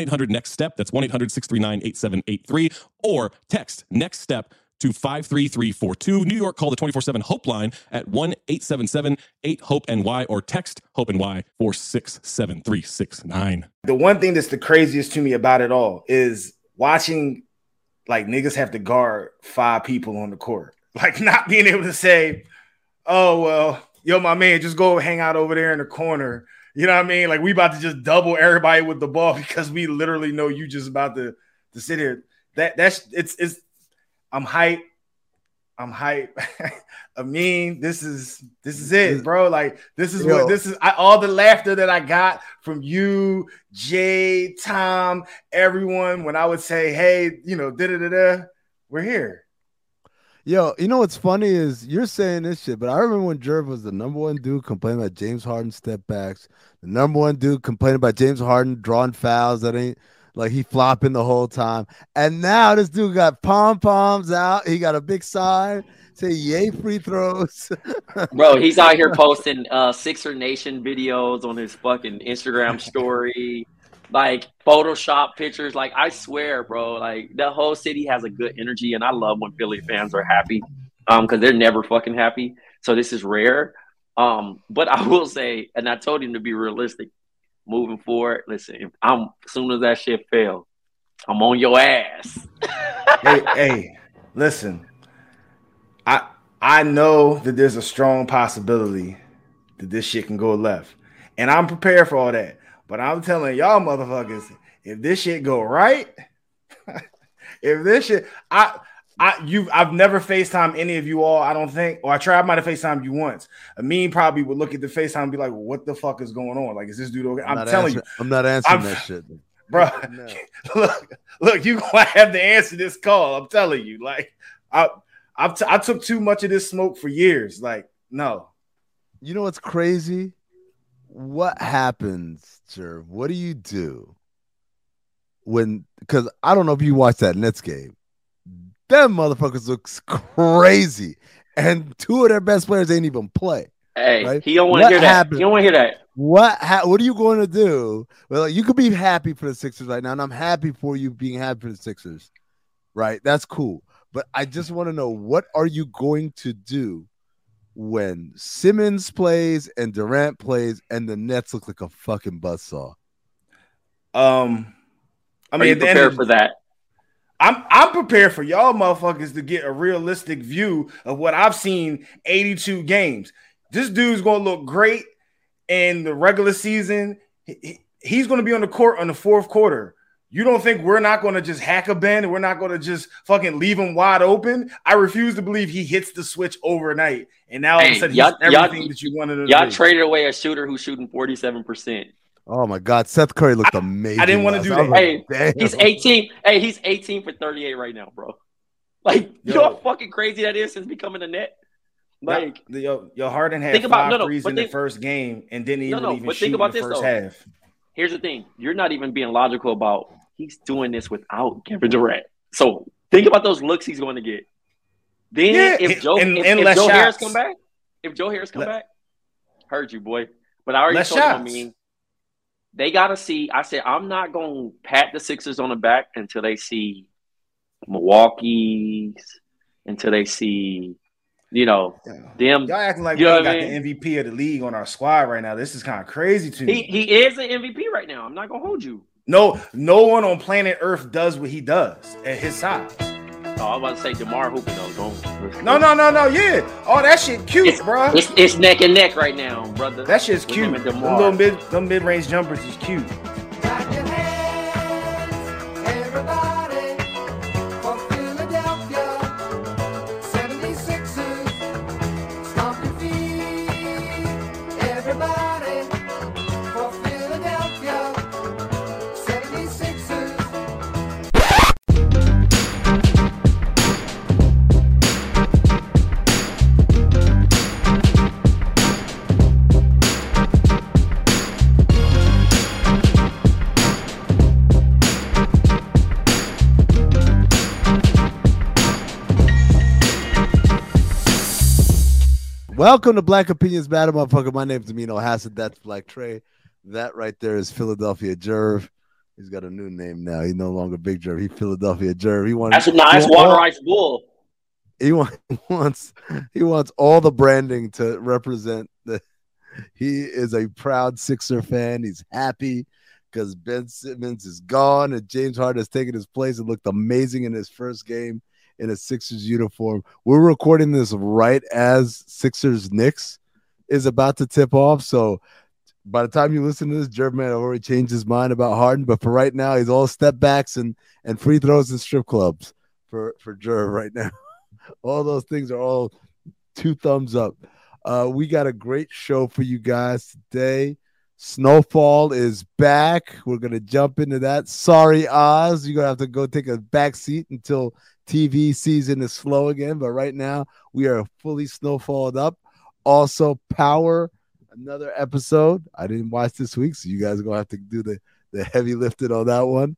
800 Next Step. That's 1 800 639 8783. Or text Next Step to 53342. New York, call the 24 7 Hope line at 1 877 8 Hope NY or text Hope NY 467369. The one thing that's the craziest to me about it all is watching like niggas have to guard five people on the court. Like not being able to say, oh, well, yo, my man, just go hang out over there in the corner. You know what I mean? Like we about to just double everybody with the ball because we literally know you just about to, to sit here. That that's it's it's I'm hype. I'm hype. I mean, this is this is it, bro. Like this is Yo. what this is. I, all the laughter that I got from you, Jay, Tom, everyone. When I would say, "Hey, you know, da da da da," we're here. Yo, you know what's funny is you're saying this shit, but I remember when Jerv was the number one dude complaining about James Harden step backs, the number one dude complaining about James Harden drawing fouls that ain't like he flopping the whole time. And now this dude got pom poms out. He got a big sign say yay free throws. Bro, he's out here posting uh Sixer Nation videos on his fucking Instagram story, like Photoshop pictures. Like I swear, bro, like the whole city has a good energy, and I love when Philly fans are happy, um, because they're never fucking happy. So this is rare. Um, but I will say, and I told him to be realistic moving forward. Listen, I'm as soon as that shit fails, I'm on your ass. hey, hey, listen. I I know that there's a strong possibility that this shit can go left, and I'm prepared for all that. But I'm telling y'all, motherfuckers, if this shit go right, if this shit, I. I you I've never FaceTime any of you all, I don't think, or I tried I might have FaceTime you once. Amin probably would look at the FaceTime and be like, what the fuck is going on? Like, is this dude okay? I'm, not telling you, I'm not answering I'm- that shit. bro. No. look, look, you gonna have to answer this call. I'm telling you, like, I, I, t- I took too much of this smoke for years. Like, no, You know what's crazy? What happens, Jerv? What do you do when? Because I don't know if you watched that Nets game. Them motherfuckers looks crazy, and two of their best players ain't even play. Hey, Right? he don't want to hear that. happened? He don't want to hear that. What? Ha- what are you going to do? Well, you could be happy for the Sixers right now, and I'm happy for you being happy for the Sixers. Right? That's cool. But I just want to know what are you going to do when Simmons plays and Durant plays, and the Nets look like a fucking buzzsaw? um, I Are mean, you at the end prepared of- for that? I'm I'm prepared for y'all motherfuckers to get a realistic view of what I've seen 82 games. This dude's gonna look great in the regular season. He- he- he's gonna be on the court on the fourth quarter. You don't think we're not gonna just hack a bend and we're not gonna just fucking leave him wide open? I refuse to believe he hits the switch overnight and now all of Hey, a sudden y'all- he's y'all- that you wanted to Y'all be. traded away a shooter who's shooting 47%. Oh my God, Seth Curry looked amazing. I didn't wanna do night. I that. like, Hey, damn. He's 18. Hey, he's 18 for 38 right now, bro. Like, you Yo. know how fucking crazy that is since becoming a net? Like Yo, yo, yo Harden had Think five about- no, no, threes but in the first game and didn't No, even no, even but shoot think about in the this, first though. half. here's the thing: you're not even being logical about he's doing this without Kevin Durant. So think about those looks he's going to get. Then Yeah, if Joe and- if, and if Joe Harris come back, if Joe Harris come back, heard you, boy. But I already told him. I mean, they got to see. I said I'm not going to pat the Sixers on the back until they see Milwaukee's, until they see, you know, them. Y'all acting like You we know ain't got mean? the MVP of the league on our squad right now. This is kind of crazy to He me. he is an MVP right now. I'm not gonna hold you. No, no one on planet Earth does what he does at his size. Oh, I was about to say Demar Hooper though. Don't. No, no, no, no. Yeah, oh, that shit cute, It's, bro. it's it's neck and neck right now, brother. That shit's cute. Them little mid, them mid range jumpers is cute. Welcome to Black Opinions Battle, motherfucker. My name's Amin Elhassan. That's Black Trey. That right there is Philadelphia Jerv. He's got a new name now. He's no longer Big Jerv. He's Philadelphia Jerv. He wants. That's a nice water ice bull. He wa- wants. He wants all the branding to represent the. He is a proud Sixer fan. He's happy because Ben Simmons is gone and James Harden has taken his place and looked amazing in his first game in a Sixers uniform. We're recording this right as Sixers Knicks is about to tip off. So by the time you listen to this, Jervman already changed his mind about Harden. But for right now, he's all step backs and and free throws and strip clubs for for Jerv right now. all those things are all two thumbs up. Uh, we got a great show for you guys today. Snowfall is back. We're gonna jump into that. Sorry, Oz, you're gonna have to go take a back seat until TV season is slow again. But right now, we are fully snowfalled up. Also, Power, another episode. I didn't watch this week, so you guys are gonna have to do the the heavy lifting on that one.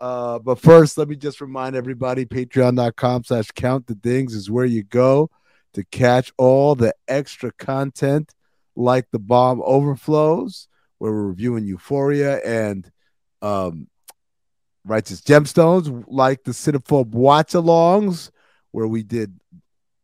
Uh, but first, let me just remind everybody: Patreon.com slash Count the Dings is where you go to catch all the extra content, like the bomb overflows, where we're reviewing Euphoria and um, Righteous Gemstones, like the Cinephobe watch alongs, where we did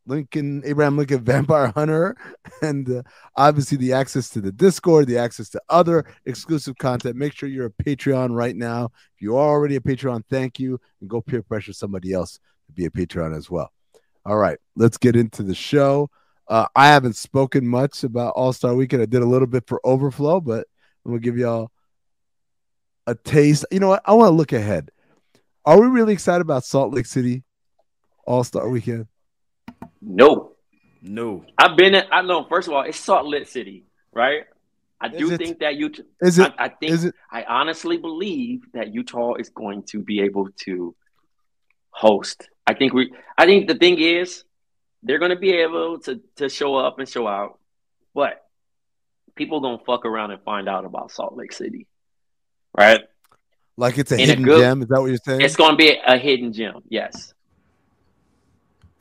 Lincoln, Abraham Lincoln Vampire Hunter, and uh, obviously the access to the Discord, the access to other exclusive content. Make sure you're a Patreon right now. If you are already a Patreon, thank you, and go peer pressure somebody else to be a Patreon as well. All right, let's get into the show. Uh, I haven't spoken much about All Star Weekend. I did a little bit for Overflow, but I'm gonna give y'all a taste. You know what? I want to look ahead. Are we really excited about Salt Lake City All Star Weekend? No, No, I've been. At, I know. First of all, it's Salt Lake City, right? I do Is it- think that you. Is it? I, I think. Is it? I honestly believe that Utah is going to be able to host. I think we. I think the thing is, they're going to be able to to show up and show out, but people gonna fuck around and find out about Salt Lake City, right? Like it's a In a hidden good- gem? Is that what you're saying? It's going to be a hidden gem. Yes.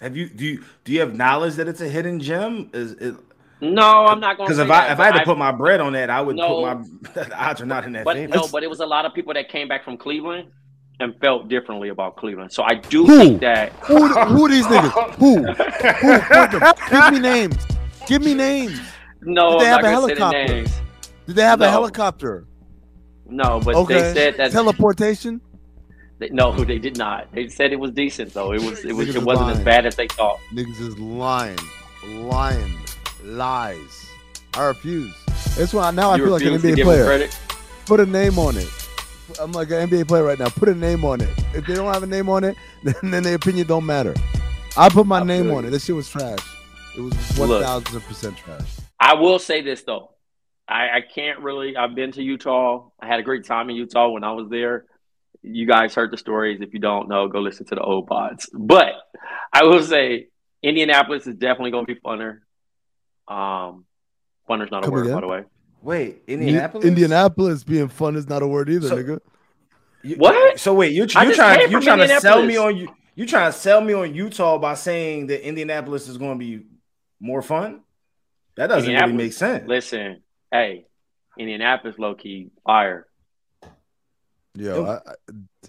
have you do you do you have knowledge that it's a hidden gem? Is it No, I'm not going to. because if I if I had to put my bread on that, I would No. put my the odds are not in that But favor. no, but it was a lot of people that came back from Cleveland and felt differently about Cleveland. So I do Who? think that who, who are these niggas? Who? Who? Give me names. Give me names. no, Did they I'm have not a going to say the helicopter? names. Did they have a helicopter? No, but Okay. they said that Teleportation? they- no, they did not. They said it was decent though. It was it was Niggas it wasn't as bad as they thought. Niggas is lying. Lying. Lies. I refuse. That's why now I feel like an NBA player. Put a name on it. I'm like an NBA player right now. Put a name on it. If they don't have a name on it, then, then their opinion don't matter. I put my I name on it. That shit was trash. It was thousand percent trash. I will say this though. I, I can't really. I've been to Utah. I had a great time in Utah when I was there. You guys heard the stories. If you don't know, go listen to the old pods. But I will say, Indianapolis is definitely going to be funner. Um, funner's not a word, again? by the way. Wait, Indianapolis. Indianapolis being fun is not a word either, So- nigga. You- What? So wait, you I you just trying you from trying to sell me on you you trying to sell me on Utah by saying that Indianapolis is going to be more fun? That doesn't really make sense. Listen, hey, Indianapolis low key fire. Yo, I, I,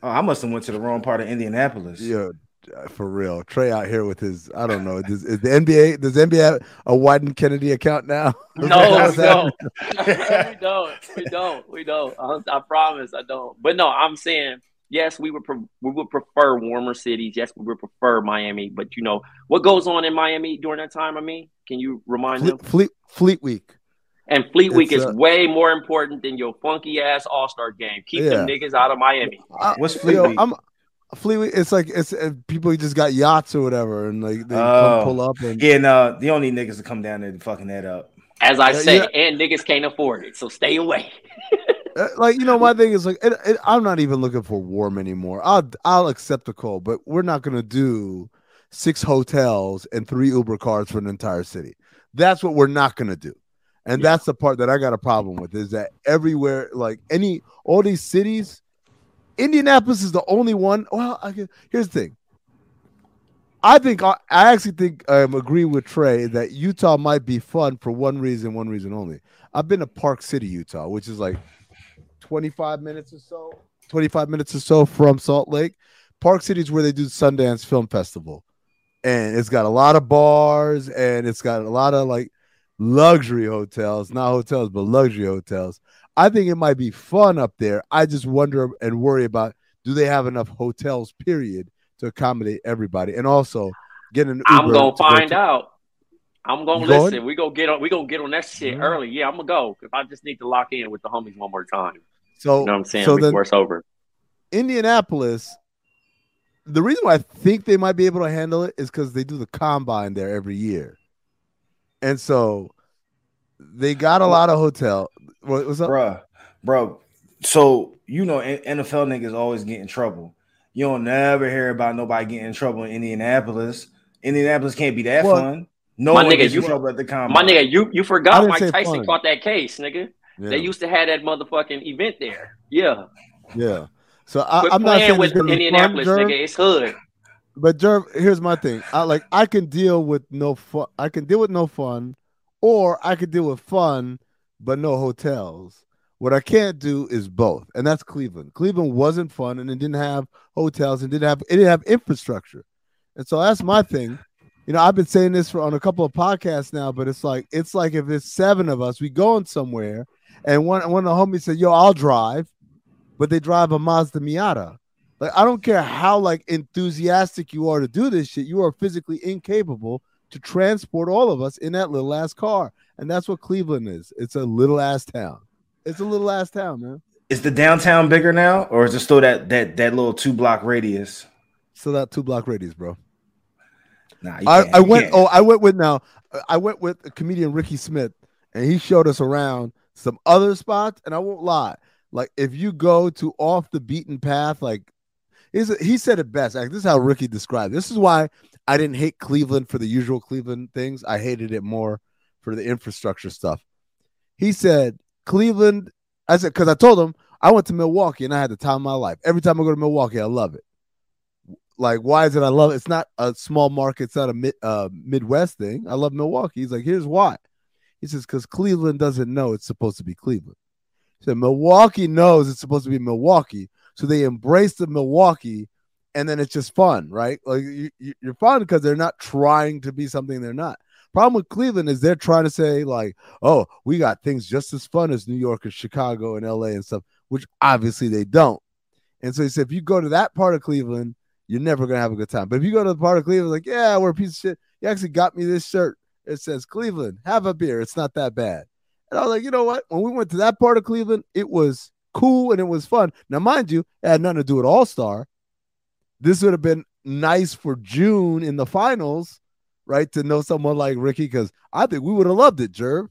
Oh, I must have went to the wrong part of Indianapolis. yo, uh, for real. Trey out here with his, I don't know. Does, is the NBA, does NBA have a Wieden Kennedy account now? No, What's we don't. we don't. We don't. We don't. I, I promise, I don't. But no, I'm saying yes. We would pre- we would prefer warmer cities. Yes, we would prefer Miami. But you know what goes on in Miami during that time? I mean, can you remind them? Fleet, Fleet, Fleet Week. And Fleet Week It's, is uh, way more important than your funky ass All Star game. Keep them Yeah. niggas out of Miami. I- What's Fleet yo, Week? I'm Fleet Week. It's like it's uh, people just got yachts or whatever, and like they Oh. come pull up and Yeah, no, you don't need niggas to come down there and fucking that up. As I Yeah, say, yeah. and niggas can't afford it, so stay away. Uh, like you know my thing is like it, it, i'm not even looking for warm anymore i'll i'll accept the call but we're not going to do six hotels and three uber cars for an entire city that's what we're not going to do and Yeah. that's the part that i got a problem with is that everywhere like any all these cities indianapolis is the only one well I, can- here's the thing I think I, I actually think I um, agree with Trey that Utah might be fun for one reason, one reason only. I've been to Park City, Utah, which is like 25 minutes or so, 25 minutes or so from Salt Lake. Park City is where they do Sundance Film Festival. And it's got a lot of bars and it's got a lot of like luxury hotels, not hotels, but luxury hotels. I think it might be fun up there. I just wonder and worry about do they have enough hotels, period, to accommodate everybody? And also get an Uber I'm gonna to go find to- out. I'm gonna You going? listen. We go get on. We gonna get on that shit early. Yeah, I'm gonna go because I just need to lock in with the homies one more time. So, You know what I'm saying? so Before then it's over. Indianapolis, the reason why I think they might be able to handle it is because they do the combine there every year. And so they got a lot of hotel. What, what's up? Bruh, bro. So you know NFL niggas always get in trouble. You don't never hear about nobody getting in trouble in Indianapolis. Indianapolis can't be that Well, fun. No my one nigga, you- trouble at the combine. My nigga, you you forgot Mike Tyson fun. caught that case, nigga. Yeah, They used to have that motherfucking event there. Yeah, yeah. So I, I'm not playing saying with it's gonna be fun, Indianapolis, nigga. It's hood. But Jerv, here's my thing. I like I can deal with no fun. I can deal with no fun, or I could deal with fun but no hotels. What I can't do is both, and that's Cleveland. Cleveland wasn't fun, and it didn't have hotels, and didn't have it didn't have infrastructure, and so that's my thing. You know, I've been saying this for on a couple of podcasts now, but it's like it's like if it's seven of us, we going somewhere, and one one of the homies said, "Yo, I'll drive," but they drive a Mazda Miata. Like I don't care how like enthusiastic you are to do this shit, you are physically incapable to transport all of us in that little ass car, and that's what Cleveland is. It's a little ass town. It's a little ass town, man. Is the downtown bigger now, or is it still that that that little two block radius? Still that two block radius, bro. Nah, I, I went. Oh, I went with now. I went with comedian Ricky Smith, and he showed us around some other spots. And I won't lie, like if you go to off the beaten path, like is he said it best. Like, this is how Ricky described. it. This is why I didn't hate Cleveland for the usual Cleveland things. I hated it more for the infrastructure stuff. He said Cleveland. I said because I told him I went to Milwaukee and I had the time of my life. Every time I go to Milwaukee, I love it like why is it I love it? It's not a small market, it's not a mid uh Midwest thing. I love Milwaukee. He's like, here's why. He says, because Cleveland doesn't know it's supposed to be Cleveland. He said Milwaukee knows it's supposed to be Milwaukee, so they embrace the Milwaukee, and then it's just fun, right? Like you, you- you're fun because they're not trying to be something they're not. Problem with Cleveland is they're trying to say like, oh, we got things just as fun as New York and Chicago and LA and stuff, which obviously they don't. And so he said, if you go to that part of Cleveland, you're never gonna have a good time. But if you go to the part of Cleveland, like, yeah, we're a piece of shit. You actually got me this shirt. It says Cleveland, have a beer. It's not that bad. And I was like, you know what? When we went to that part of Cleveland, it was cool and it was fun. Now, mind you, it had nothing to do with All Star. This would have been nice for June in the finals, right? To know someone like Ricky, because I think we would have loved it, Jerv.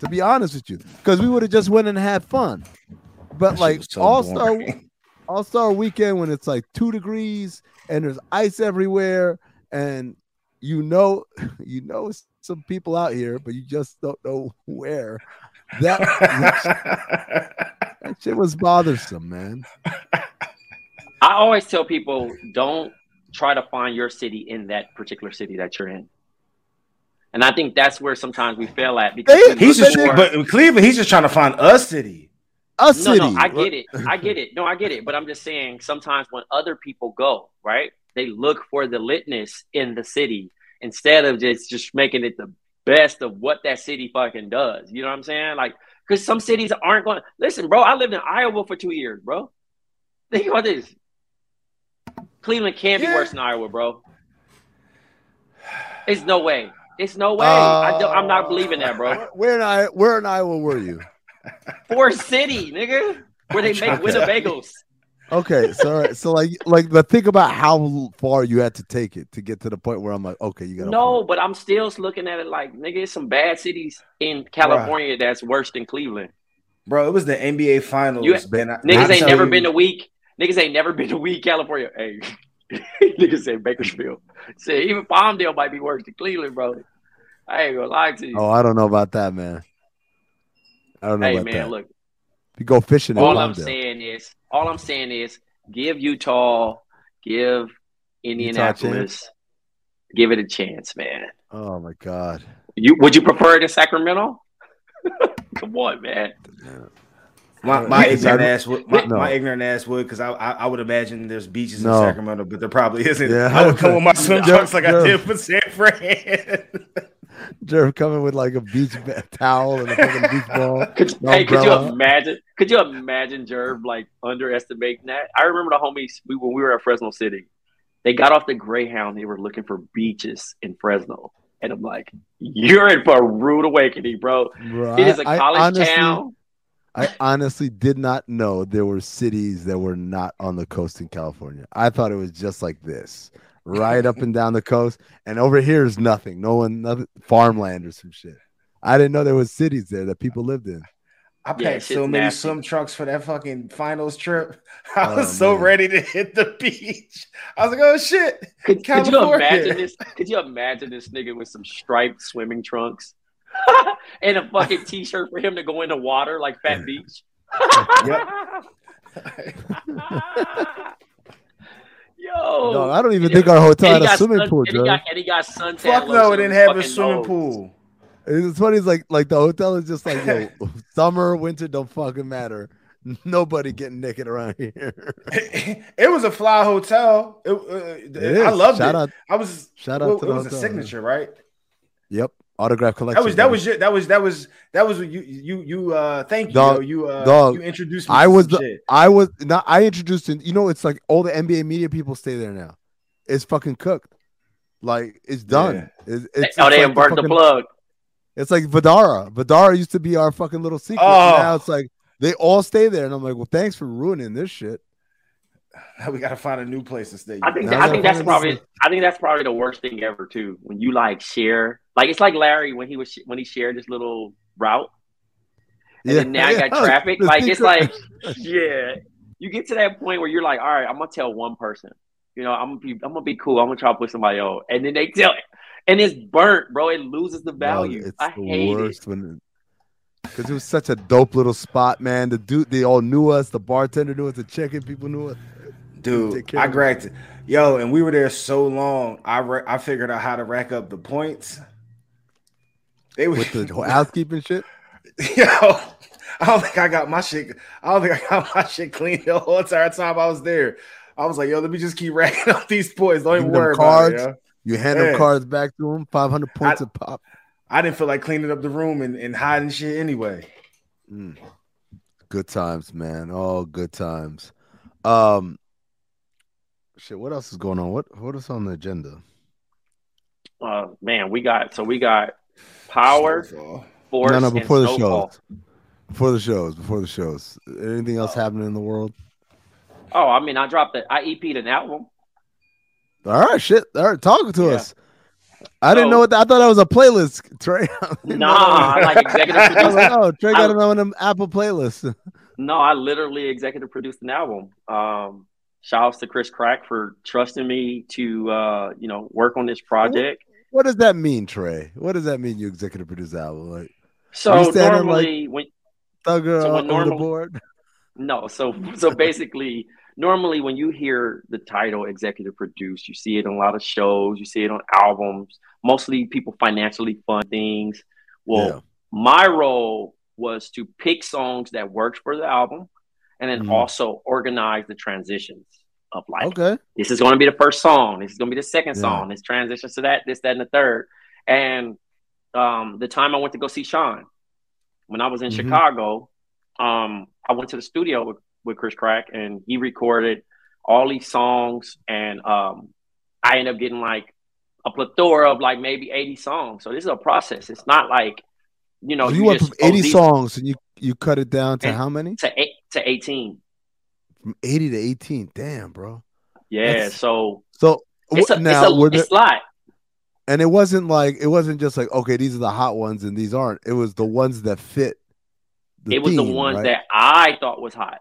To be honest with you, because we would have just went and had fun. But That like so All Star, all Star Weekend when it's like two degrees and there's ice everywhere, and you know, you know some people out here, but you just don't know where. That, that shit was bothersome, man. I always tell people don't try to find your city in that particular city that you're in. And I think that's where sometimes we fail at because They- he's just, for- but in Cleveland, he's just trying to find a city. A no, city. no, I get it. I get it. No, I get it. But I'm just saying sometimes when other people go, right, they look for the litness in the city instead of just just making it the best of what that city fucking does. You know what I'm saying? Like, because some cities aren't going. Listen, bro, I lived in Iowa for two years, bro. Think about this. Cleveland can't be worse than Iowa, bro. It's no way. It's no way. I don't, I'm not believing that, bro. Where, where in I where in Iowa were you? Forest City, nigga, where they make Winnebagos. Okay, so all right, so like like but think about how far you had to take it to get to the point where I'm like, okay, you got No, but I'm still looking at it like nigga, it's some bad cities in California that's worse than Cleveland. Bro, it was the NBA finals. You- man. Niggas I ain't never you- been to week. Niggas ain't never been to week California. Hey, niggas say Bakersfield. Say even Palmdale might be worse than Cleveland, bro. I ain't gonna lie to you. Oh, I don't know about that, man. I don't know hey about man, that. look. If you go fishing in All I'm saying is, all I'm saying is, give Utah, give Indianapolis, give it a chance, man. Oh my god. You would you prefer it in Sacramento? Come on, man. My, my ignorant I- ass would my, No. my ignorant ass would because I, I I would imagine there's beaches No. in Sacramento, but there probably isn't. Yeah. I would come with my swim trunks like I did for San Fran. Jerv coming with like a beach towel and a fucking beach ball. Could, hey, could you imagine? Could you imagine Jerv like underestimating that? I remember the homies we, when we were at Fresno City. They got off the Greyhound. They were looking for beaches in Fresno, and I'm like, "You're in for a rude awakening, bro. Bro, It is a I- I college honestly- town." I honestly did not know there were cities that were not on the coast in California. I thought it was just like this, right up and down the coast. And over here is nothing. No one, nothing, farmland or some shit. I didn't know there was cities there that people lived in. I packed Yeah, so many nasty. swim trunks for that fucking finals trip. I oh, was Oh, so man. ready to hit the beach. I was like, oh shit. Could, could you imagine this? Could you imagine this nigga with some striped swimming trunks and a fucking t-shirt for him to go in the water like Fat Beach? Yep. Yo, no, I don't even think our hotel had a swimming sun- pool, and he Joe. got, and he got suntan Fuck no, lotion it didn't have a swimming fucking pool. It's funny. It's like like the hotel is just like yo, summer, winter don't fucking matter. Nobody getting naked around here. it was a fly hotel. It, uh, It I is. loved Shout it. out, I was shout out well, to it the was a hotel, signature, right? Yep, autograph collection. That was that baby. was your, that was that was that was you you you uh thank you Dog, you uh dog, you introduced me I was the- shit. I was not. I introduced it. You know, it's like all the NBA media people stay there now. It's fucking cooked. Like it's done. It's, it's, oh, it's they like burnt the fucking- plug. It's like Vdara. Vdara used to be our fucking little secret. Oh. Now it's like they all stay there, and I'm like, well, thanks for ruining this shit. Now we gotta find a new place to stay. I think Now I think that's find probably I think that's probably the worst thing ever too. When you like share, like it's like Larry when he was when he shared this little route, and then now I got traffic. The Like it's like, yeah, you get to that point where you're like, all right, I'm gonna tell one person. You know, I'm gonna be I'm gonna be cool. I'm gonna try to put somebody on, and then they tell it, and it's burnt, bro. It loses the Dog, value. it's I the hate it. worst when because it was such a dope little spot, man. The dude, they all knew us. The bartender knew us. The check-in people knew us. Dude, I of it. grabbed it. Yo, and we were there so long. I ra- I figured out how to rack up the points. They were with the housekeeping shit. yo. I don't think I got my shit. I don't think I got my shit clean the whole entire time I was there. I was like, yo, let me just keep racking up these points. Don't even worry cards. about it. Yo. You hand Yeah. them cards back to them, five hundred points I- a pop. I didn't feel like cleaning up the room and, and hiding shit anyway. Mm. Good times, man. All good times. Um, shit. What else is going on? What What is on the agenda? Uh, man, we got so we got power, Snowfall. force, no, no. Before the snowfall. shows. Before the shows. Before the shows. Anything else happening in the world? Oh, I mean, I dropped the I EP'd an album. All right, shit. All right, talking to Yeah. us. I didn't know what. I thought that was a playlist, Trey. Nah, I like executive I was like, oh, Trey got I- it on them Apple playlists. No, I literally executive produced an album. Um, shout outs to Chris Crack for trusting me to uh, you know, work on this project. what does that mean, Trey? What does that mean? You executive produce the album like So You standing like- normally when thugger So when over the board? No, so so basically, normally when you hear the title executive produce, you see it on a lot of shows, you see it on albums. Mostly people financially fund things. Well, Yeah. my role was to pick songs that worked for the album, and then Mhm. also organize the transitions of like Okay. this is going to be the first song, this is going to be the second Yeah. song, this transitions to that, this, that, and the third. And um, the time I went to go see Sean, when I was in Mhm. Chicago, um, I went to the studio with, with Chris Crack and he recorded all these songs and um, I ended up getting like a plethora of like maybe 80 songs. So this is a process. It's not like, you know, So you, went just, from oh, 80 these- songs and you you cut it down to how many? to eight to 18. From 80 to 18. Damn, bro. Yeah. That's- so So it's a, now it's a, it's a lot. and it wasn't like it wasn't just like okay, these are the hot ones and these aren't. It was the ones that fit. It was the ones right? that I thought was hot.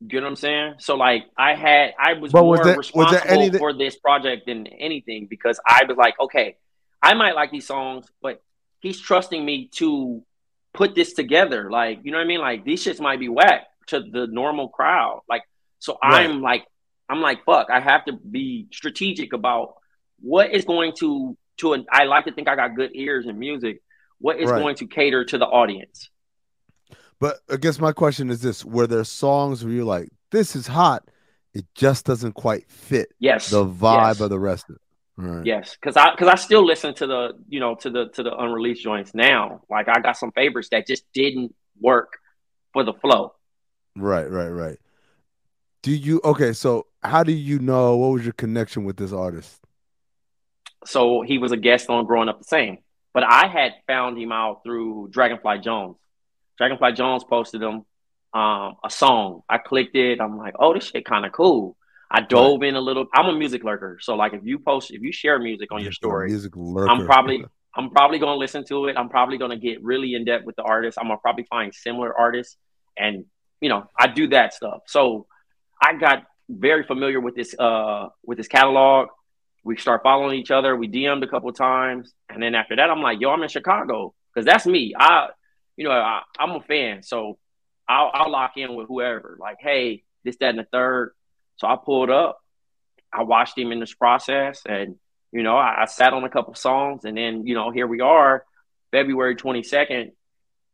You know what I'm saying? So like I had I was But more was there- was there responsible any that- for this project than anything because I was like, okay, I might like these songs, but he's trusting me to put this together. Like, you know what I mean? Like these shits might be whack to the normal crowd. Like, so Right. I'm like, I'm like, fuck, I have to be strategic about what is going to to an I like to think I got good ears in music. What is Right. going to cater to the audience? But I guess my question is this: Were there songs where you're like, "This is hot," it just doesn't quite fit Yes. the vibe yes. of the rest of it? Right. Yes, because I because I still listen to the you know to the to the unreleased joints now. Like I got some favorites that just didn't work for the flow. Right, right, right. Do you okay? So how do you know what was your connection with this artist? So he was a guest on Growing Up the Same, but I had found him out through Dragonfly Jones. Dragonfly Jones posted him um, a song. I clicked it. I'm like, oh, this shit kind of cool. I dove in a little. I'm a music lurker, so like if you post, if you share music on your story, music lurker. I'm probably I'm probably gonna listen to it. I'm probably gonna get really in depth with the artist. I'm gonna probably find similar artists, and you know, I do that stuff. So I got very familiar with this uh with this catalog. We start following each other. We DM'd a couple times, and then after that, I'm like, yo, I'm in Chicago because that's me. I, you know, I, I'm a fan, so I'll, I'll lock in with whoever. Like, hey, this, that, and the third. So I pulled up. I watched him in this process, and you know, I, I sat on a couple songs, and then you know, here we are, February twenty second,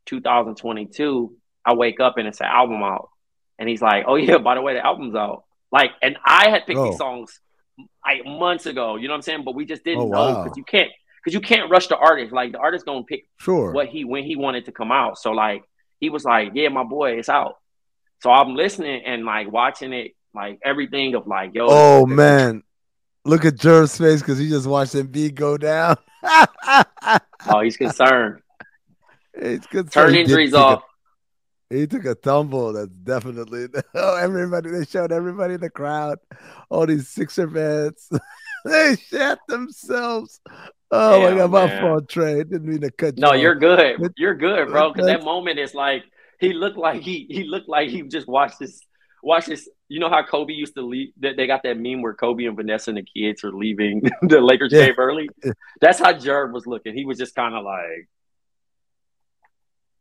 two thousand twenty two. I wake up and it's an album out, and he's like, "Oh yeah, by the way, the album's out." Like, and I had picked Oh. these songs like months ago. You know what I'm saying? But we just didn't Oh, know wow. because you can't because you can't rush the artist. Like the artist gonna pick sure. what he when he wanted to come out. So like he was like, "Yeah, my boy, it's out." So I'm listening and like watching it, like everything of like, "Yo, Oh man, look at Jerv's face because he just watched beat go down. oh, he's concerned." it's good. Turn He injuries take a- off. He took a tumble. That's definitely. Oh, everybody! They showed everybody in the crowd. All these Sixer fans. they shat themselves. Oh my god, my fault, Trey. Didn't mean to cut you. No, off. you're good. You're good, bro. Because that moment is like he looked like he he looked like he just watched this watch this. You know how Kobe used to leave? They got that meme where Kobe and Vanessa and the kids are leaving the Lakers Yeah. game early. That's how Jerv was looking. He was just kind of like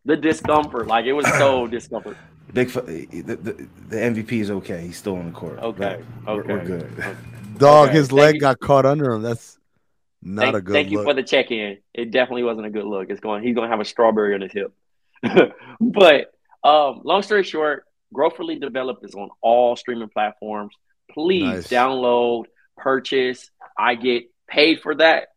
the discomfort. Like it was so discomfort. Big the, the, the MVP is okay. He's still on the court. Okay, We're- okay. We're, good. Dog, Okay, his thank leg you. got caught under him. That's not thank, a good look. thank you for the check in. It definitely wasn't a good look. It's going. He's going to have a strawberry on his hip. but um, long story short, Growthfully Developed is on all streaming platforms. Please Nice. download, purchase. I get paid for that.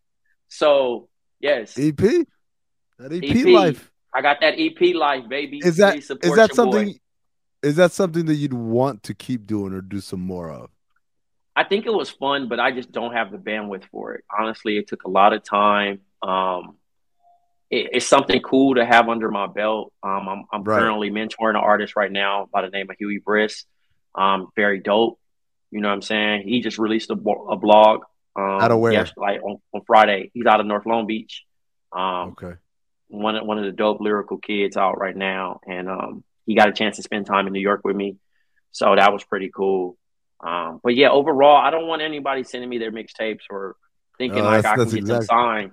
So yes, EP? That EP, EP. life. I got that EP life, baby. Is that is that something boy. is that something that you'd want to keep doing or do some more of? I think it was fun, but I just don't have the bandwidth for it. Honestly, it took a lot of time. Um, it, it's something cool to have under my belt. Um, I'm, I'm Right. currently mentoring an artist right now by the name of Huey Briss. Um, very dope. You know what I'm saying? He just released a, a blog. Um, Out of where? yes, like on, on Friday. He's out of North Long Beach. Um, Okay. one of one of the dope lyrical kids out right now, and um, he got a chance to spend time in New York with me, so that was pretty cool. Um, but yeah, overall, I don't want anybody sending me their mixtapes or thinking Oh, like I can get them exactly- signed.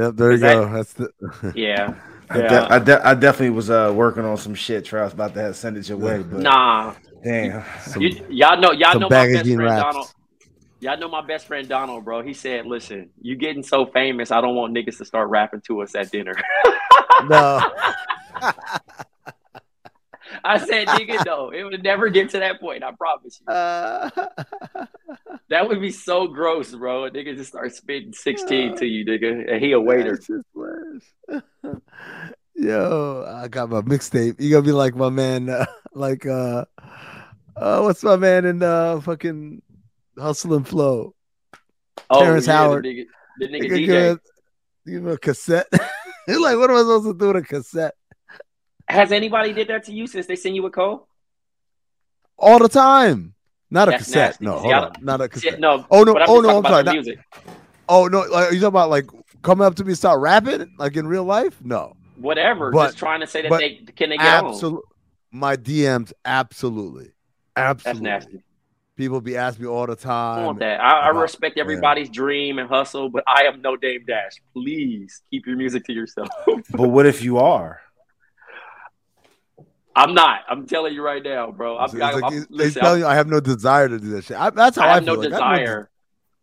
Yep, there you Is that- go. That's the Yeah, I, Yeah. de- I, de- I definitely was uh, working on some shit. Trey, I was about to have send it your way, but nah. damn. some, You, y'all know, y'all know my best friend raps. Donald. Y'all know my best friend Donald, bro. He said, "Listen, you getting so famous, I don't want niggas to start rapping to us at dinner." no. I said, "Nigga, no, it would never get to that point. I promise you. Uh, That would be so gross, bro. A nigga just start spitting sixteen to you, nigga, and he a waiter. That's just worse. Yo, I got my mixtape. You gonna be like my man, uh, like uh, uh, what's my man in uh, fucking Hustle and Flow? Oh, Terrence yeah, Howard. the nigga, the nigga Nigga, DJ. him a cassette. He's like, what am I supposed to do with a cassette? Has anybody did that to you since they send you a code? All the time. Not a cassette. nasty. No, See, hold on. don't- a cassette. no. Oh no! Oh no! I'm about sorry. Not- music. oh no! Like, you talking about like coming up to me, and start rapping like in real life? No, Whatever. But- just trying to say that but they can they get on. absolutely. My DMs, absolutely, absolutely. That's absolutely. nasty. People be asking me all the time. don't want that. I, I about- respect everybody's dream and hustle, but I am no Dame Dash. Please keep your music to yourself. But what if you are? I'm not. I'm telling you right now, bro. I'm, It's- I, like I'm, he's- listen, tell I'm- you I have no desire to do that shit. I, that's how I I, feel. no like, I have no, desire.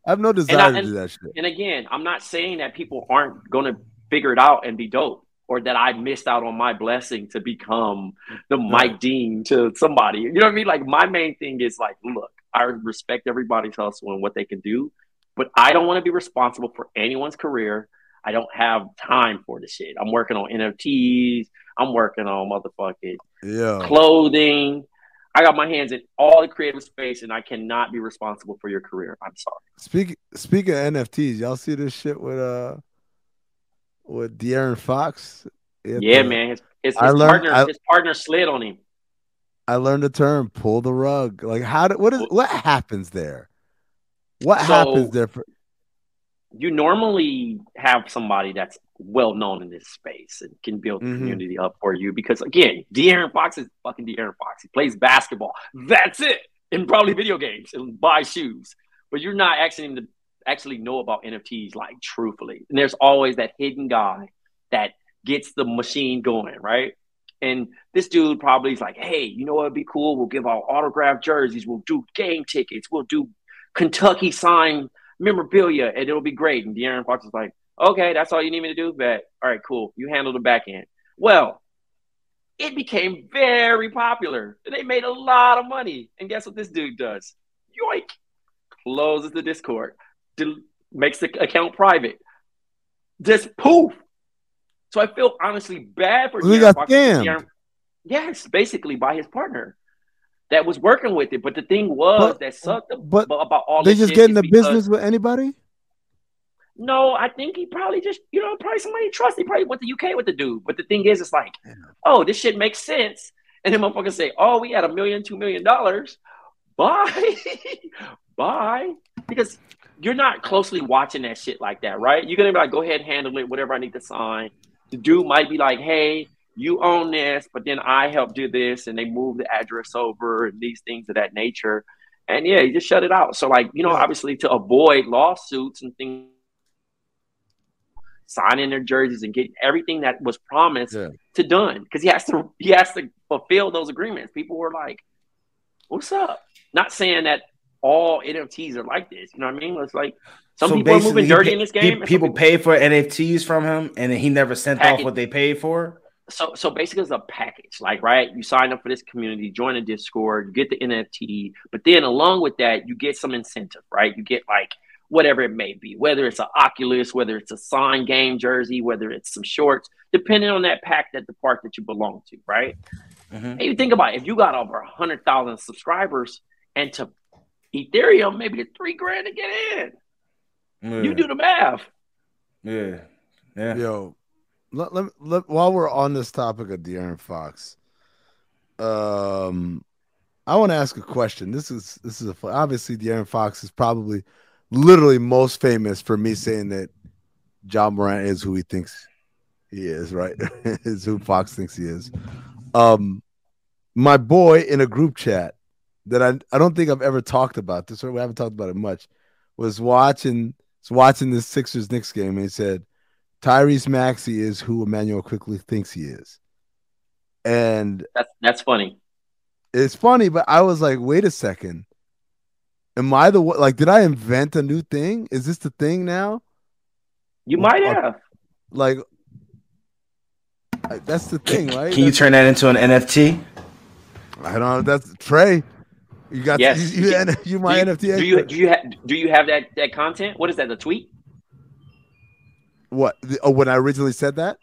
I have no I- desire to do that shit. And again, I'm not saying that people aren't going to figure it out and be dope, or that I missed out on my blessing to become the Mike Dean to somebody. You know what I mean? Like my main thing is like, look, I respect everybody's hustle and what they can do, but I don't want to be responsible for anyone's career. I don't have time for the shit. I'm working on NFTs. I'm working on motherfucking Yeah. clothing. I got my hands in all the creative space, and I cannot be responsible for your career. I'm sorry. Speak speaking of NFTs, y'all see this shit with uh with De'Aaron Fox? Had Yeah, the- man. His, his, his learned- partner, I- his partner slid on him. I learned the term pull the rug. Like how did what is what happens there? What So- happens there for You normally have somebody that's well known in this space and can build the Mhm. community up for you because again, De'Aaron Fox is fucking De'Aaron Fox. He plays basketball. That's it. And probably video games and buy shoes. But you're not actually him to actually know about NFTs like truthfully. And there's always that hidden guy that gets the machine going, right? And this dude probably is like, hey, you know what would be cool? We'll give out autographed jerseys. We'll do game tickets. We'll do Kentucky signed memorabilia, and it'll be great. And De'Aaron Fox is like, okay, that's all you need me to do? Bet. All right, cool. You handle the back end. Well, it became very popular. They made a lot of money. And guess what this dude does? Yoink. Closes the Discord. Del- makes the account private. Just poof. So I feel honestly bad for He De'Aaron got De'Aaron- Yes, basically by his partner that was working with it. But the thing was But- that sucked but about all they just get in the business with anybody? No, I think he probably just, you know, probably somebody he trusts. He probably went to UK with the dude. But the thing is, it's like, oh, this shit makes sense. And then motherfuckers say, oh, we had a million, two million dollars. Bye. Bye. Because you're not closely watching that shit like that, right? You're gonna be like, go ahead, handle it, whatever I need to sign. The dude might be like, hey, you own this, but then I help do this, and they move the address over and these things of that nature. And yeah, you just shut it out. So, like, you know, obviously to avoid lawsuits and things signing their jerseys and getting everything that was promised Yeah. to done because he has to he has to fulfill those agreements. People were like, "What's up?" Not saying that all NFTs are like this. You know what I mean? It's like some So people are moving dirty pay- in this game. people people- pay for NFTs from him, and then he never sent off what they paid for. so so basically it's a package like right you sign up for this community join a discord you get the nft but then along with that you get some incentive right you get like whatever it may be whether it's an oculus whether it's a signed game jersey whether it's some shorts depending on that pack that the park that you belong to right Mhm. and you think about it, if you got over 100000 subscribers and to ethereum maybe it's three grand to get in Yeah. you do the math yeah, yeah. Yo, let, let, let, while we're on this topic of De'Aaron Fox, um, I want to ask a question. This is this is a fu- obviously De'Aaron Fox is probably literally most famous for me saying that Ja Morant is who he thinks he is, right? is who Fox thinks he is. Um, my boy in a group chat that I I don't think I've ever talked about this, or we haven't talked about it much, was watching was watching the Sixers Knicks game and he said Tyrese Maxey is who Immanuel Quickley thinks he is. And That's that's funny. it's funny, but I was like, wait a second. Am I the one? Like, did I invent a new thing? Is this the thing now? You might have. Like, I- that's the thing, right? Can you That's- turn that into an NFT? I don't know. That's Trey. You got Yes. you, you, you, you my do you, NFT. Do you do you have do you have that that content? What is that? The tweet? what? The, oh, when I originally said that,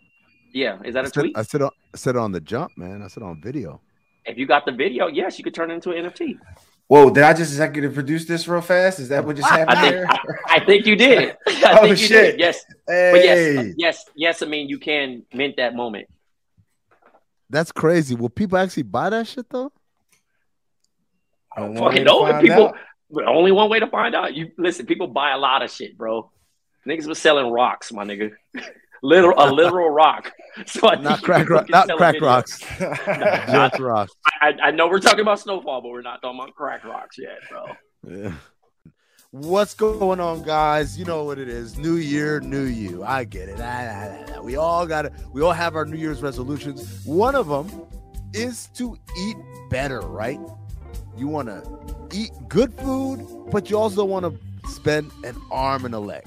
Yeah, is that I a said, tweet? I said on, I said on the jump, man. I said on video. If you got the video, yes, you could turn it into an NFT. Whoa, did I just executive produce this real fast? Is that what just happened I think there? I, I think you did. I Oh, think you shit. did. Yes, but yes, yes, yes. I mean, you can mint that moment. That's crazy. Will people actually buy that shit though? I want Fucking to know people. out. But only one way to find out. You listen. People buy a lot of shit, bro. Niggas was selling rocks, my nigga. Literal, a literal rock. So I Not crack, can rock, not crack video. rocks. Just rocks. I, I know we're talking about snowfall, but we're not talking about crack rocks yet, bro. Yeah. What's going on, guys? You know what it is. New year, new you. I get it. Ah, ah. We all got it. We all have our New Year's resolutions. One of them is to eat better, right? You want to eat good food, but you also want to spend an arm and a leg.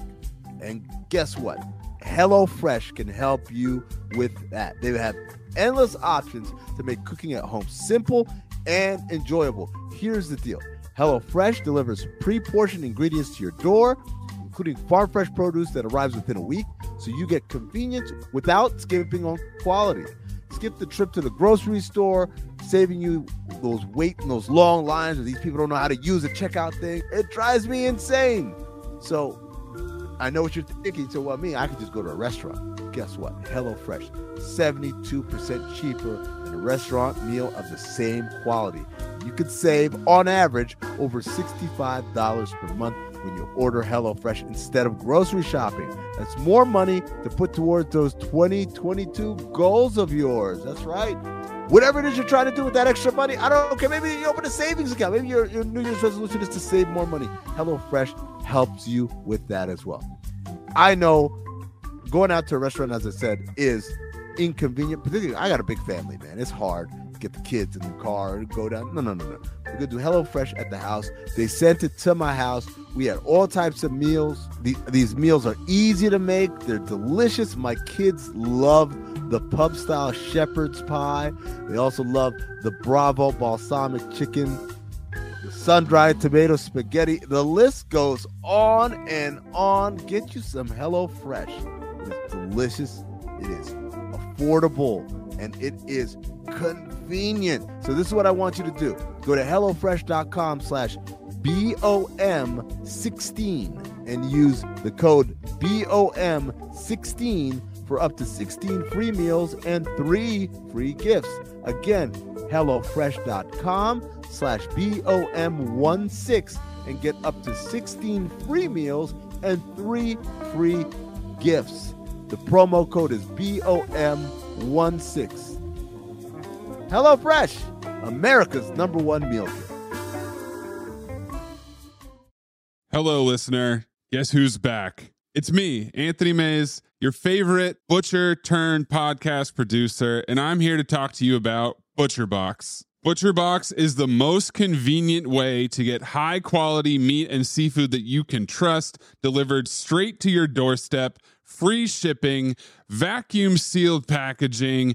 And guess what? HelloFresh can help you with that. They have endless options to make cooking at home simple and enjoyable. Here's the deal HelloFresh delivers pre portioned ingredients to your door, including farm fresh produce that arrives within a week, so you get convenience without skimping on quality. Skip the trip to the grocery store, saving you those wait in those long lines where these people don't know how to use a checkout thing. It drives me insane. So I know what you're thinking. So what me? I could just go to a restaurant. Guess what? HelloFresh, 72% cheaper than a restaurant meal of the same quality. You could save on average over $65 per month when you order HelloFresh instead of grocery shopping. That's more money to put towards those 2022 goals of yours. That's right. Whatever it is you're trying to do with that extra money, I don't care. Maybe you open a savings account. Maybe your, your New Year's resolution is to save more money. HelloFresh helps you with that as well. I know going out to a restaurant, as I said, is inconvenient. Particularly, I got a big family, man. It's hard to get the kids in the car and go down. No, no, no, no. We're gonna do HelloFresh at the house. They sent it to my house. We had all types of meals. The, these meals are easy to make. They're delicious. My kids love the pub style shepherd's pie. They also love the Bravo balsamic chicken the sun-dried tomato spaghetti. The list goes on and on. Get you some Hello Fresh. It is delicious. It is affordable and it is convenient. So this is what I want you to do. Go to HelloFresh.com slash BOM16 and use the code BOM16 for up to 16 free meals and three free gifts. Again, HelloFresh.com slash BOM16 and get up to 16 free meals and three free gifts. The promo code is BOM16. HelloFresh, America's number one meal kit. Hello, listener. Guess who's back? It's me, Anthony Mays, your favorite butcher turned podcast producer, and I'm here to talk to you about ButcherBox. ButcherBox is the most convenient way to get high quality meat and seafood that you can trust delivered straight to your doorstep, free shipping, vacuum sealed packaging.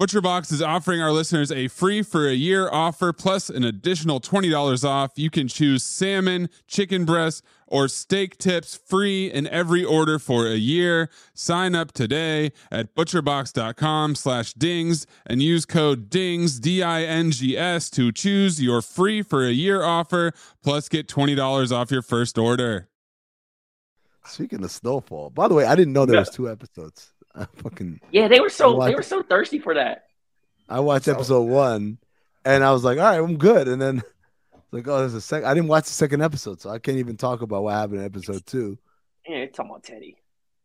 ButcherBox is offering our listeners a free for a year offer plus an additional $20 off. You can choose salmon, chicken breast, or steak tips free in every order for a year. Sign up today at butcherbox.com slash dings and use code DINGS, D-I-N-G-S to choose your free for a year offer plus get $20 off your first order. Speaking of Snowfall, by the way, I didn't know there Yeah. was two episodes. I fucking Yeah, they were so I they were so thirsty for that. I watched So- episode one, and I was like, all right, I'm good. And then like, oh, there's a second. I didn't watch the second episode, so I can't even talk about what happened in episode two. Yeah, it's talking about Teddy.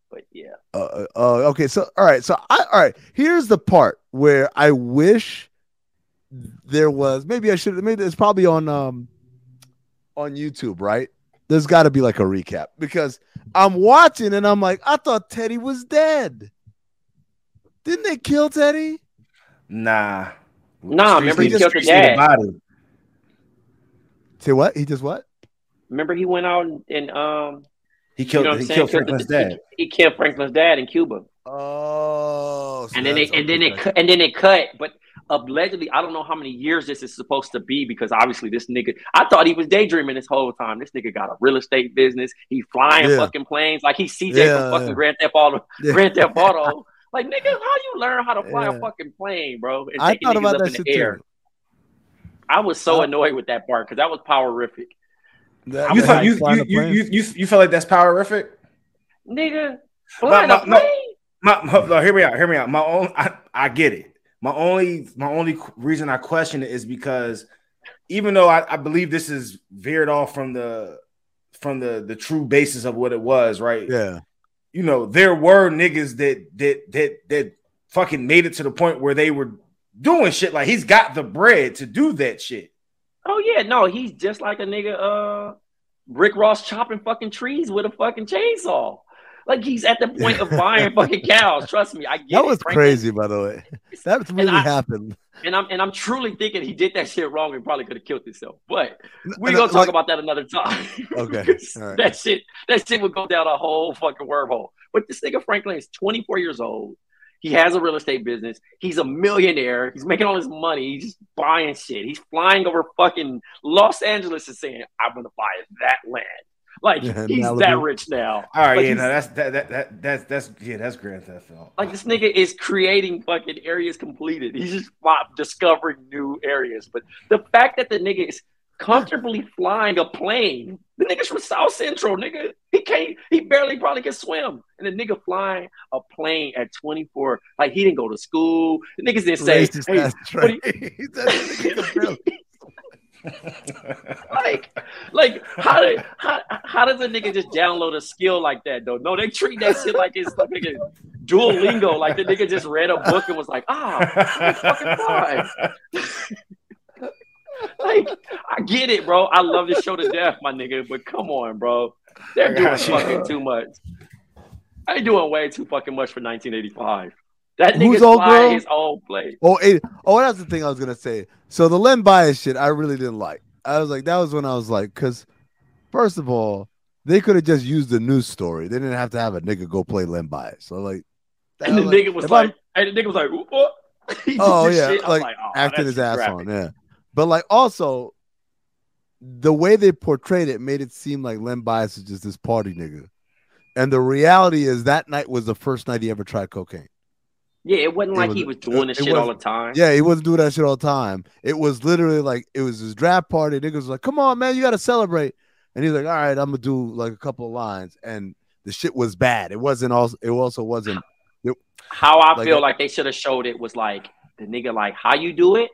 But yeah. Uh, uh, uh, okay, so all right, so I all right. Here's the part where I wish there was. Maybe I should. Maybe it's probably on um on YouTube, right? There's got to be like a recap because I'm watching and I'm like, I thought Teddy was dead. Didn't they kill Teddy? Nah. Nah, remember he just killed the streets need a dad. body. Say what? He just what? Remember he went out and, and um He killed. you know what I'm he saying? killed Killed Franklin's the- dad. He, he killed Franklin's dad in Cuba. Oh, so and then that's- it and then it okay. cut and then it cut. But allegedly, I don't know how many years this is supposed to be because obviously this nigga, I thought he was daydreaming this whole time. This nigga got a real estate business. He flying Yeah. fucking planes like he's CJ Yeah, from fucking yeah. Grand Theft Auto. Yeah. Grand Theft Auto. Like nigga, how you learn how to fly Yeah. a fucking plane, bro? And I thought about up that in shit air. too. I was so annoyed with that part because that was powerific. That- You thought you you, you you you you feel like that's powerific? Nigga, flying no, a plane. My, my no, hear me out. Hear me out. My own. I, I get it. My only my only reason I question it is because even though I, I believe this is veered off from the from the the true basis of what it was, right? yeah. You know, there were niggas that that that that fucking made it to the point where they were doing shit like he's got the bread to do that shit. Oh yeah, no, he's just like a nigga. Uh, Rick Ross chopping fucking trees with a fucking chainsaw. Like he's at the point of buying fucking cows. Trust me, I get That was Franklin. crazy, by the way. That really I- happened. And I'm and I'm truly thinking he did that shit wrong and probably could have killed himself. But we're gonna talk like- about that another time. Okay, right. That shit, that shit would go down a whole fucking wormhole. But this nigga Franklin is 24 years old. He has a real estate business. He's a millionaire. He's making all his money. He's just buying shit. He's flying over fucking Los Angeles and saying, "I'm gonna buy that land." Like Yeah, he's Malibu. that rich now. All right, Like, yeah, he's- no, that's that, that that that's that's yeah, that's Grand Theft Auto. Like this nigga is creating fucking areas completed. He's just discovering new areas. But the fact that the nigga is comfortably flying a plane, the nigga's from South Central, nigga. He can't. He barely probably can swim. And the nigga flying a plane at 24, like he didn't go to school. The niggas didn't say, Racist hey, ass what like, like how did how, how does a nigga just download a skill like that though? No, they treat that shit like it's like nigga Duolingo. Like the nigga just read a book and was like, ah, I can fucking like, I get it, bro. I love this show to death, my nigga. But come on, bro. They're doing you. fucking too much. They doing way too fucking much for 1985. That nigga's old girl? his own place. Oh, eight, oh, that's the thing I was gonna say. So the Len Bias shit, I really didn't like. I was like, that was when I was like, because first of all, they could have just used the news story. They didn't have to have a nigga go play Len Bias. So like, And the like, nigga was like, and the nigga was like, "Ooh, what? He did oh yeah, shit. I like, oh, acting his ass graphic. on, yeah. But like also, the way they portrayed it made it seem like Len Bias is just this party nigga, and the reality is that night was the first night he ever tried cocaine. Yeah, it wasn't It like was- he was uh, doing this it shit all the time. Yeah, he wasn't doing that shit all the time. It was literally like it was his draft party. Niggas was like, "Come on, man, you got to celebrate." And he's like, "All right, I'm gonna do like a couple of lines." And the shit was bad. It wasn't also. It also wasn't. How I Like feel like they should have showed it was like the nigga like how you do it.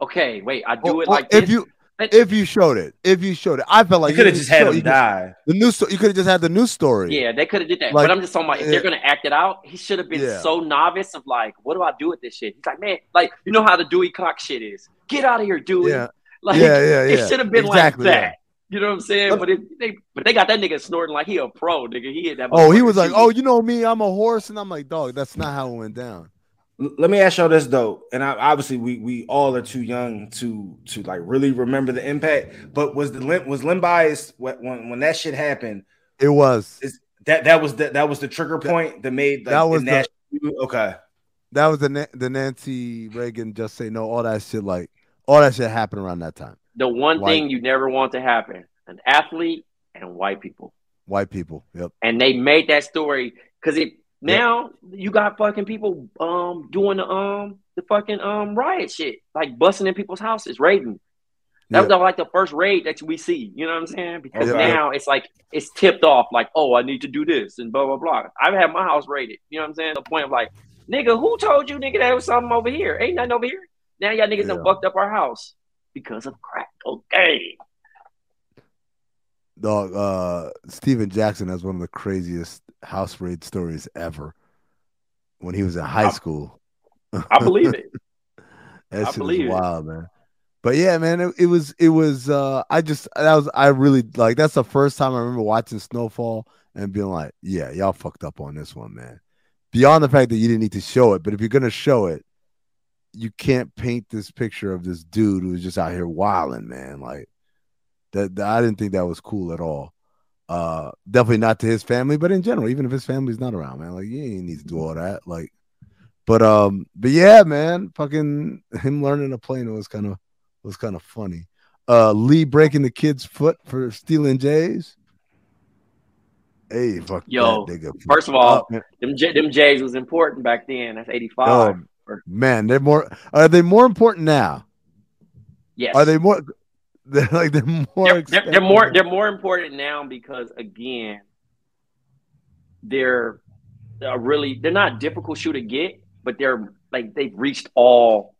Okay, wait, I do it like if this. you But- if you showed it, if you showed it, I felt like you could have just had show- him you could- die. The news. sto- You could have just had the news story. yeah, they could have did that. Like, but I'm just talking about if uh, they're gonna act it out, he should have been Yeah. so novice of like, what do I do with this shit? He's like, man, like you know how the Dewey Cox shit is. Get out of here, Dewey. yeah, Like yeah, yeah, yeah. it should have been Exactly, like yeah. that. You know what I'm saying? But- But it, they but they got that nigga snorting like he a pro, nigga. He hit that. Oh, he was like, shooting. "Oh, you know me, I'm a horse," and I'm like, "Dog, that's not how it went down." L- Let me ask y'all this though, and I, obviously we we all are too young to to like really remember the impact. But was the Lim- was Len Bias when when when that shit happened? It was Is that that was the that was the trigger point that made like, that was the- national- okay. that was the the Nancy Reagan just say no, all that shit like all that shit happened around that time. The one White. thing you never want to happen: an athlete and white people. White people. Yep. and they made that story because it now you got fucking people um doing the um the fucking um riot shit like busting in people's houses raiding. That was like the first raid that we see you know what i'm saying? Because Okay. now it's like it's tipped off like oh i need to do this and blah blah blah. I've had my house raided you know what i'm saying? The point of like nigga who told you nigga that was something over here? Ain't nothing over here. Now y'all niggas done Yeah. fucked up our house because of crack okay Dog, uh Stephen Jackson has one of the craziest house raid stories ever. When he was in high I- school. i believe it That I believe it. wild, man. But yeah, man, it, it was it was uh I just that was I really like that's the first time I remember watching Snowfall and being like, yeah, y'all fucked up on this one, man. Beyond the fact that you didn't need to show it, but if you're gonna show it, you can't paint this picture of this dude who's just out here wilding, man. Like that, that- I didn't think that was cool at all. Uh definitely not to his family, but in general, even if his family's not around, man, like you ain't need to do all that. Like but um, but yeah, man, fucking him learning to plane was kind of was kind of funny. Uh, Lee breaking the kid's foot for stealing J's. Hey, fuck Yo, that nigga. first of all, Oh, them J- them J's was important back then that's 85 oh, man, they're more. Are they more important now? yes Are they more? They're like they're more. they're, they're, they're more they're more important now because again they're a really they're not difficult shoe to get but they're like they've reached all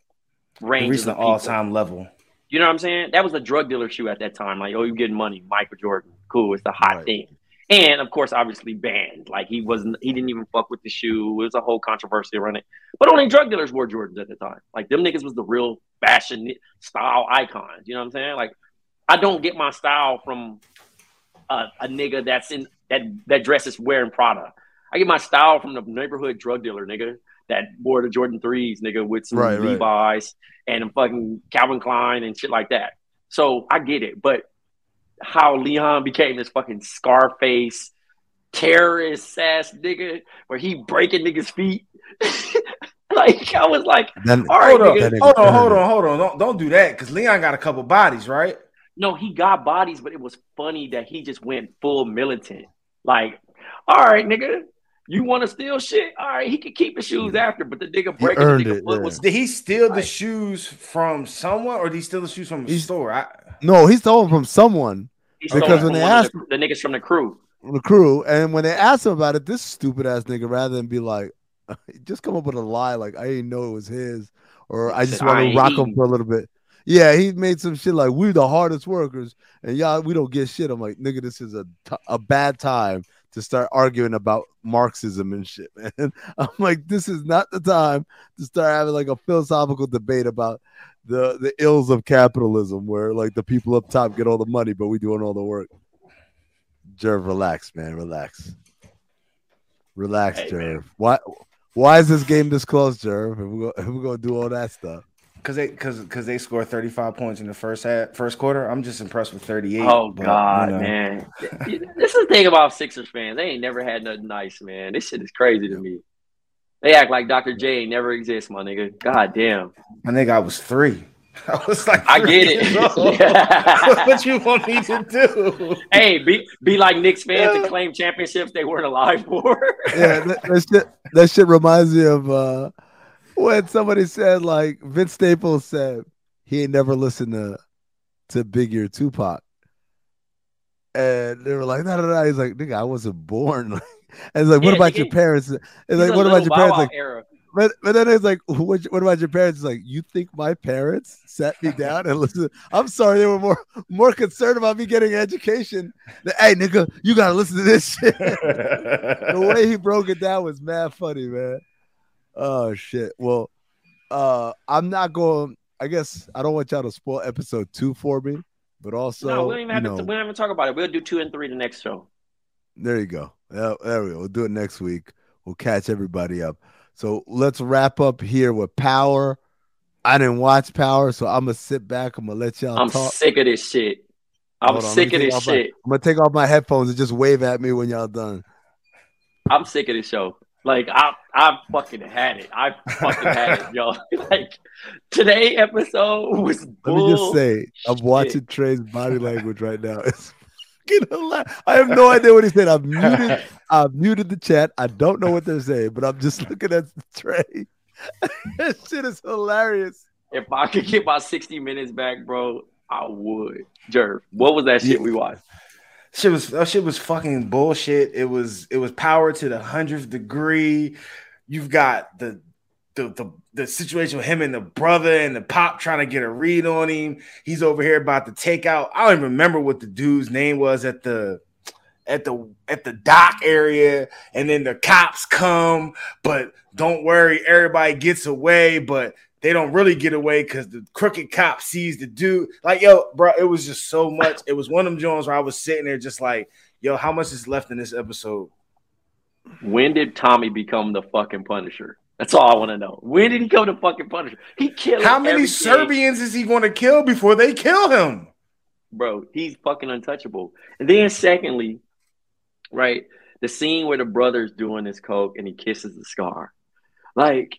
range. Reached the all time level. you know what i'm saying? That was a drug dealer shoe at that time. Like oh you getting money. Michael jordan. Cool. It's the hot Right. thing. And of course obviously banned. Like he wasn't he didn't even fuck with the shoe. It was a whole controversy around it. But only drug dealers wore jordans at the time. Like them niggas was the real fashion style icons you know what i'm saying like i don't get my style from a, a nigga that's in that that dresses wearing prada i get my style from the neighborhood drug dealer nigga that wore the jordan 3s nigga with some Right, right. levi's and a fucking calvin klein and shit like that so i get it but how Leon became this fucking Scarface terrorist ass nigga where he breaking niggas' feet. like I was like, Then all right, Hold on, nigga. Hold on, hold on, hold on. Don't don't do that because Leon got a couple bodies, right? No, he got bodies, but it was funny that he just went full militant. Like, all right, nigga, you want to steal shit? All right, he could keep the shoes after, but the nigga He breaking the earned nigga it, foot yeah. was Did he steal the shoes from someone, or did he steal the shoes from a He's- store? I, no, he stole them from someone he Because when they asked- the, the niggas from the crew. from the crew, and when they asked him about it, this stupid ass nigga, rather than be like, just come up with a lie like I didn't know it was his, or I just want to rock him for a little bit. Yeah, he made some shit like we the hardest workers, and y'all we don't get shit. I'm like, nigga, this is a t- a bad time to start arguing about Marxism and shit, man. I'm like, this is not the time to start having like a philosophical debate about the the ills of capitalism, where like the people up top get all the money, but we doing all the work. Jerv, relax, man, relax, relax, Hey, Jerv. man. Why why is this game this close, Jerv? If we're, gonna, we're gonna do all that stuff. Cause they cause cause they scored 35 points in the first half first quarter. I'm just impressed with 38. Oh but, God, you know. man! this is the thing about Sixers fans. They ain't never had nothing nice, man. This shit is crazy to me. They act like Dr. J never exists, my nigga. God damn. I think I was three. I was like, I get it. Yeah. what you want me to do? hey, be be like Knicks fans and claim championships they weren't alive for. yeah, that, that shit that shit reminds me of uh when somebody said like Vince Staples said he ain't never listened to to Biggie or Tupac. And they were like, no, no, no. He's like, nigga, I wasn't born. and it's like, what Yeah, about he- your parents? It's like, what about your parents? Like, era. But, but then it's like, what, what about your parents? It's like, you think my parents sat me down and listened? I'm sorry, they were more more concerned about me getting an education. Than, hey, nigga, you gotta listen to this shit. the way he broke it down was mad funny, man. Oh shit. Well, uh, I'm not going. I guess I don't want y'all to spoil episode two for me, but also, no, we don't even have you to. We don't even talk about it. We'll do two and three the next show. there you go. There we go. We'll do it next week. We'll catch everybody up. So let's wrap up here with Power. I didn't watch Power, so I'm gonna sit back. I'm gonna let y'all I'm talk. sick of this shit. I'm Hold sick of this off my- shit. I'm gonna take off my headphones and just wave at me when y'all done. I'm sick of this show. Like I, I fucking had it. I fucking had it, yo. like today episode was. Let me just bull- say, I'm watching Trey's body language right now. It's. I have no idea what he said. I've muted. I've muted the chat. I don't know what they're saying, but I'm just looking at Trey. that shit is hilarious. If I could get my 60 minutes back, bro, I would. Jerv, what was that shit we watched? Shit was that shit was fucking bullshit. It was it was power to the hundredth degree. You've got the the the the situation with him and the brother and the pop trying to get a read on him. He's over here about to take out. I don't even remember what the dude's name was at the at the at the dock area, and then the cops come, but don't worry, everybody gets away, but they don't really get away because the crooked cop sees the dude. Like, yo, bro, it was just so much. It was one of them Jones where I was sitting there just like, yo, how much is left in this episode? When did Tommy become the fucking Punisher? That's all I want to know. When did he become the fucking Punisher? He killed How many. Serbians is he going to kill before they kill him? bro. He's fucking untouchable. And then secondly, right, the scene where the brother's doing this coke and he kisses the scar, like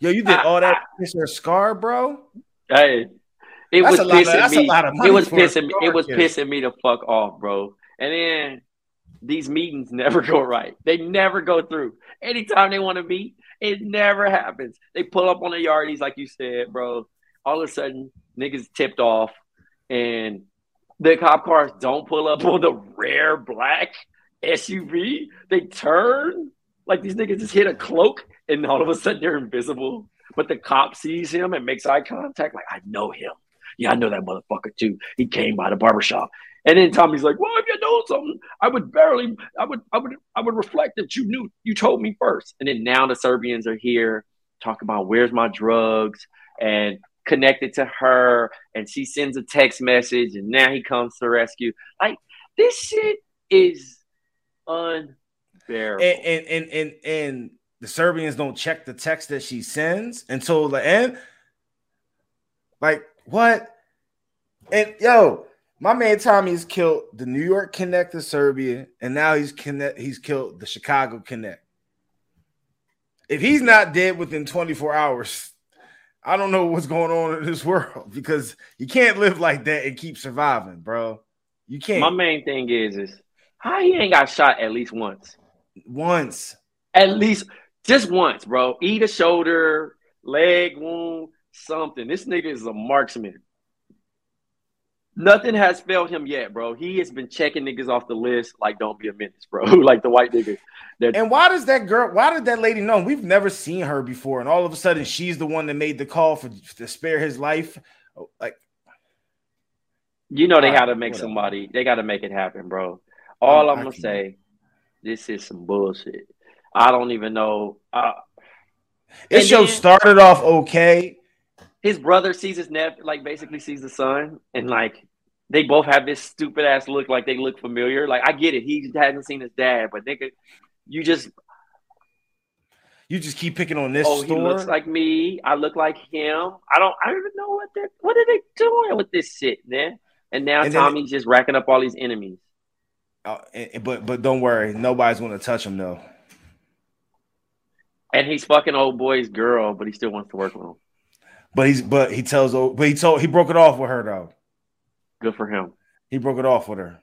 Yo, you did all that kiss her scar, bro. Hey, it That's was of- pissing me. lot of money It was pissing me. It was pissing me the fuck off, bro. And then these meetings never go right. They never go through. Anytime they want to meet, it never happens. They pull up on the yardies, like you said, bro. All of a sudden, niggas tipped off, and the cop cars don't pull up on the rare black SUV. They turn like these niggas just hit a cloak, and all of a sudden they're invisible. But the cop sees him and makes eye contact, like I know him. Yeah, I know that motherfucker too. He came by the barbershop. And then Tommy's like, Well, if you know something, I would barely I would I would I would reflect that you knew you told me first. And then now the Serbians are here talking about where's my drugs and connected to her and she sends a text message and now he comes to rescue. Like this shit is unbearable. And and and and, and the Serbians don't check the text that she sends until the end. Like what? And yo, my man Tommy's killed the New York Connect to Serbia, and now he's connect. He's killed the Chicago Connect. If he's not dead within 24 hours, I don't know what's going on in this world because you can't live like that and keep surviving, bro. You can't. My main thing is is how he ain't got shot at least once. Once. At least just once, bro. Eat a shoulder, leg wound, something. This nigga is a marksman. Nothing has failed him yet, bro. He has been checking niggas off the list like don't be a menace, bro. like the white nigga. That And why does that girl? Why did that lady know? We've never seen her before, and all of a sudden she's the one that made the call for to spare his life. Oh, Like, you know they Alright, gotta make somebody, they gotta make it happen, bro. All I I'm gonna say, this is some bullshit. I don't even know. Uh, this show then- started off okay. His brother sees his nephew, like basically sees the son, and like they both have this stupid ass look, like they look familiar. Like I get it, he hasn't seen his dad, but nigga, you just You just keep picking on this oh, he looks like me. I look like him. I don't. I don't even know what they're. what are they doing with this shit, man. And now And then- Tommy's just racking up all these enemies. Uh, but but don't worry, nobody's going to touch him though. And he's fucking old boy's girl, but he still wants to work with him. But he's but he tells but he told he broke it off with her though. Good for him. He broke it off with her.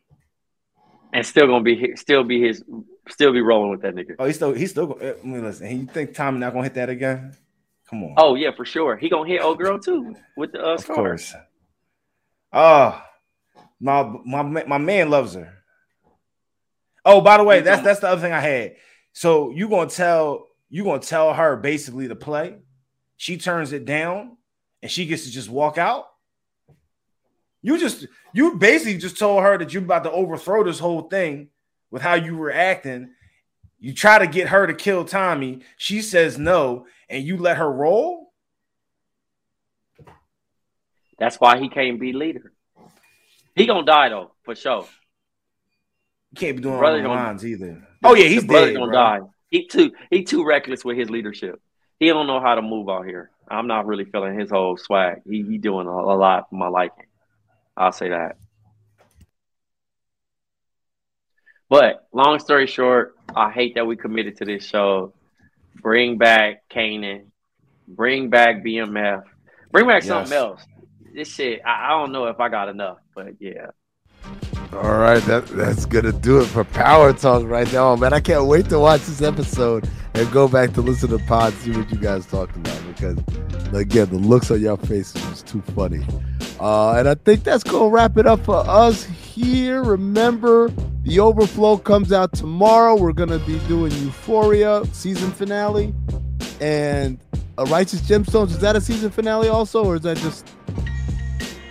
And still gonna be still be his still be rolling with that nigga. Oh, he's still he's still. I mean, listen. You think Tommy not going to hit that again? Come on. Oh yeah, for sure. He gonna hit old girl too with the uh, of course. Oh, my my my man loves her. Oh, by the way, that's that's the other thing I had. So you gonna tell you gonna tell her basically to play? She turns it down, and she gets to just walk out. You just you basically just told her that you're about to overthrow this whole thing with how you were acting. You try to get her to kill Tommy. She says no, and you let her roll. That's why he can't be leader. He gonna die though, for sure. You can't be doing Brother all the lines either. Oh yeah, he's the brother dead. gonna bro. die. he too he too reckless with his leadership. He don't know how to move out here. I'm not really feeling his whole swag. He he doing a, a lot for my liking. I'll say that. But long story short, I hate that we committed to this show. Bring back Kanan. Bring back BMF. Bring back something else. This shit, I, I don't know if I got enough, but yeah. All right, that that's gonna do it for Power Talk right now, man. I can't wait to watch this episode and go back to listen to the pod, see what you guys talked about because again, the looks on your faces was too funny. Uh, and I think that's gonna wrap it up for us here. Remember, the overflow comes out tomorrow. We're gonna be doing Euphoria season finale and a Righteous Gemstones. Is that a season finale also, or is that just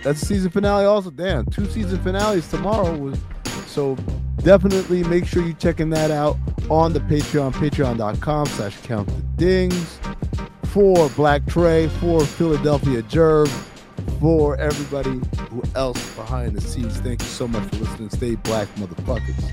that's a season finale also. Damn, two season finales tomorrow. Was, so definitely make sure you're checking that out on the Patreon, patreon.com slash count the dings. For Black Trey, for Philadelphia Jerv, for everybody who else behind the scenes. Thank you so much for listening. Stay black, motherfuckers.